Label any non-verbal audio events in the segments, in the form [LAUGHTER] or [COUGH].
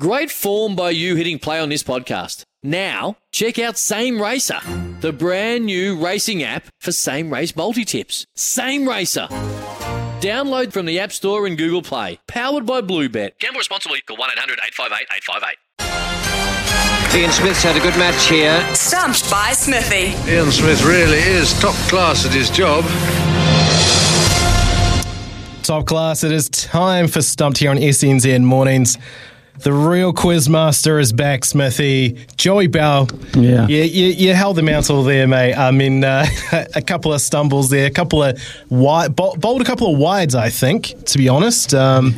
Great form by you hitting play on this podcast. Now, check out Same Racer, the brand new racing app for same race multi tips. Same Racer. Download from the App Store and Google Play. Powered by Bluebet. Gamble responsibly. Call 1 800 858 858. Ian Smith's had a good match here. Stumped by Smithy. Ian Smith really is top class at his job. Top class, it is time for Stumped here on SENZ Mornings. The real quizmaster is back, Smithy. Joey Bell. Yeah. You, you, you held the mantle there, mate. I mean, uh, [LAUGHS] a couple of stumbles there, a couple of wide, bowled a couple of wides, I think, to be honest. Um,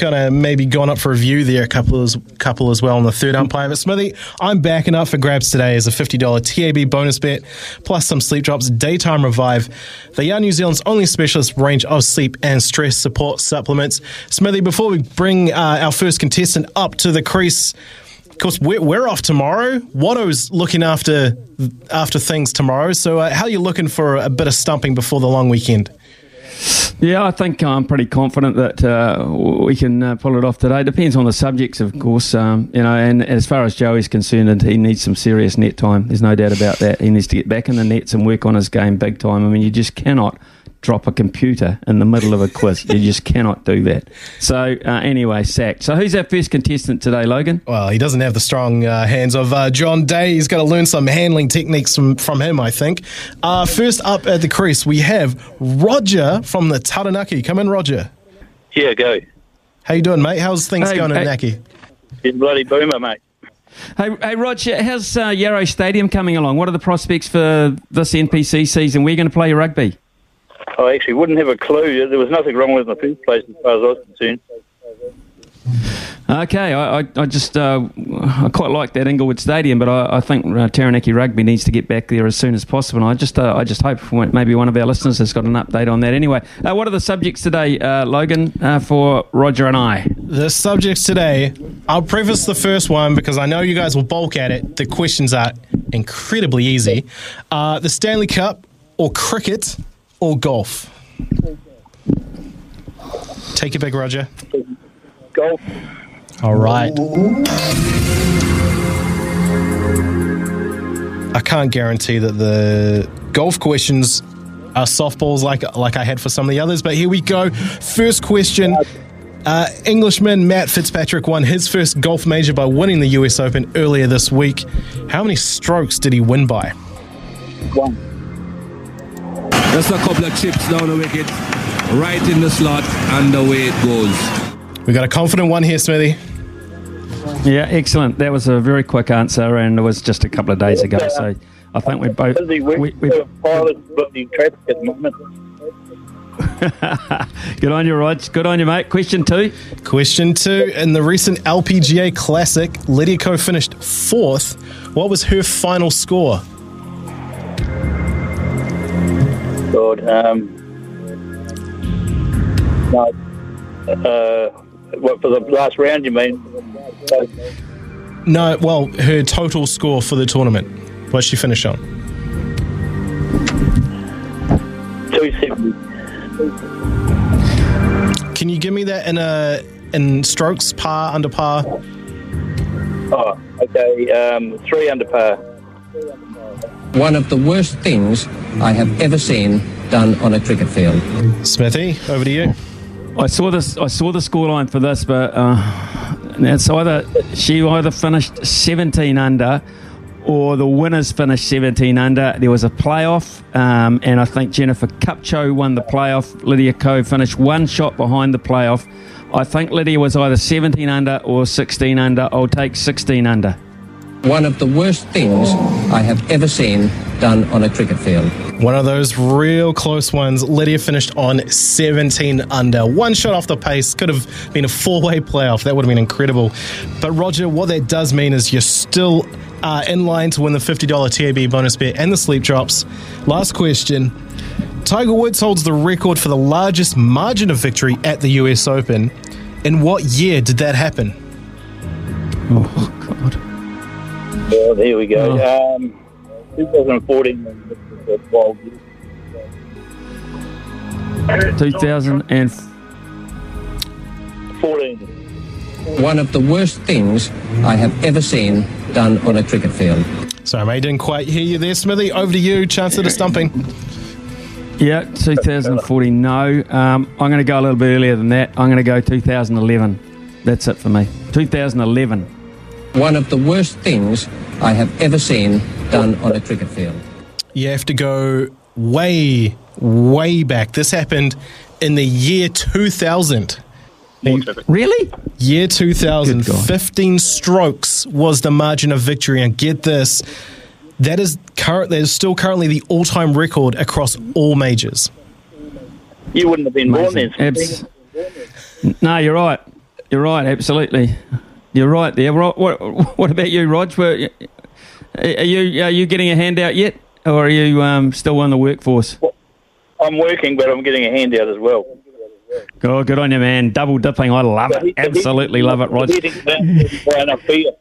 kind of maybe gone up for a view there, a couple as, couple as well on the third umpire. But Smithy, I'm backing up for grabs today as a $50 TAB bonus bet, plus some sleep drops, daytime revive. They are New Zealand's only specialist range of sleep and stress support supplements. Smithy, before we bring uh, our first contestant up to the crease, of course, we're, we're off tomorrow. Watto's looking after after things tomorrow. So, uh, how are you looking for a bit of stumping before the long weekend? Yeah, I think I'm pretty confident that uh, we can uh, pull it off today. Depends on the subjects, of course. Um, you know, and as far as Joey's concerned, he needs some serious net time. There's no doubt about that. He needs to get back in the nets and work on his game big time. I mean, you just cannot drop a computer in the middle of a quiz. you just cannot do that. So, uh, anyway, sacked. So, who's our first contestant today, Logan? Well, he doesn't have the strong uh, hands of uh, John Day. He's got to learn some handling techniques from, from him, I think. Uh, first up at the crease, we have Roger from the Taranaki. Come in, Roger. Yeah, go. How you doing, mate? How's things Hey, going in hey. Naki? It's bloody boomer, mate. Hey, hey Roger, how's uh, Yarrow Stadium coming along? What are the prospects for this NPC season? We're going to play rugby. I actually wouldn't have a clue. There was nothing wrong with it in the first place as far as I was concerned. Okay, I, I, I just uh, I quite like that Inglewood Stadium, but I, I think uh, Taranaki Rugby needs to get back there as soon as possible. And I just uh, I just hope maybe one of our listeners has got an update on that. Anyway, uh, what are the subjects today, uh, Logan, uh, for Roger and I? The subjects today, I'll preface the first one because I know you guys will bulk at it. The questions are incredibly easy. Uh, the Stanley Cup or cricket or golf? Take it back, Roger. Golf. All right. I can't guarantee that the golf questions are softballs like like I had for some of the others, but here we go. First question. Uh, Englishman Matt Fitzpatrick won his first golf major by winning the US Open earlier this week. How many strokes did he win by? One. Just a couple of chips down the wicket, right in the slot, and away it goes. We got a confident one here, Smithy. Yeah, excellent. That was a very quick answer, and it was just a couple of days ago. So I think we're both we, working we, for pilot bloody traffic at the moment. [LAUGHS] good on you, Rog. Good on you, mate. Question two. Question two. In the recent LPGA Classic, Lydia Ko finished fourth. What was her final score? God. Um, no. Uh, what, for the last round, you mean? No, well, her total score for the tournament. What she finished on? 270. Can you give me that in a in strokes, par, under par? Oh, okay. Um, three under par. One of the worst things I have ever seen done on a cricket field. Smithy, over to you. I saw this. I saw the scoreline for this, but uh, it's either she either finished 17 under, or the winners finished 17 under. There was a playoff, um, and I think Jennifer Kupcho won the playoff. Lydia Ko finished one shot behind the playoff. I think Lydia was either 17 under or 16 under. I'll take 16 under. One of the worst things I have ever seen done on a cricket field. One of those real close ones. Lydia finished on 17 under. One shot off the pace. Could have been a four way playoff. That would have been incredible. But, Roger, what that does mean is you're still uh, in line to win the $50 TAB bonus bet and the sleep drops. Last question. Tiger Woods holds the record for the largest margin of victory at the US Open. In what year did that happen? Oh God! Well, there we go. Um, 2014. was the wild year. 2000 and 14. one of the worst things I have ever seen done on a cricket field. Sorry, mate, didn't quite hear you there, Smithy. Over to you. Chance at a stumping. Yeah, 2040, no. Um, I'm going to go a little bit earlier than that. I'm going to go 2011. That's it for me. 2011. One of the worst things I have ever seen done on a cricket field. You have to go way, way back. This happened in the year 2000. Really? Year 2000, 15 strokes was the margin of victory. And get this, that is current. That is still currently the all-time record across all majors. You wouldn't have been born Amazing. then. Abs- no, you're right. You're right. Absolutely. You're right there. What, [LAUGHS] what, about you, Rog? Were, are you are you getting a handout yet, or are you um, still on the workforce? I'm working, but I'm getting a handout as well. Oh, good on you, man. Double dipping. I love it. Absolutely love it, Rog. Brown up here.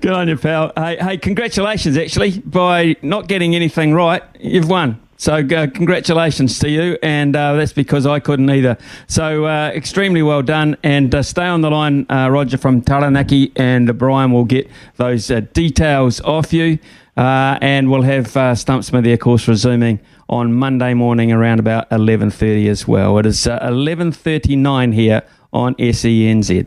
Good on you, pal. Hey, hey, congratulations, actually, by not getting anything right. You've won. So, uh, congratulations to you, and uh, that's because I couldn't either. So, uh, extremely well done, and uh, stay on the line, uh, Roger from Taranaki, and Brian will get those uh, details off you, uh, and we'll have uh, Stump Smithy, of course, resuming on Monday morning around about eleven thirty as well. It is uh, eleven thirty nine here on SENZ.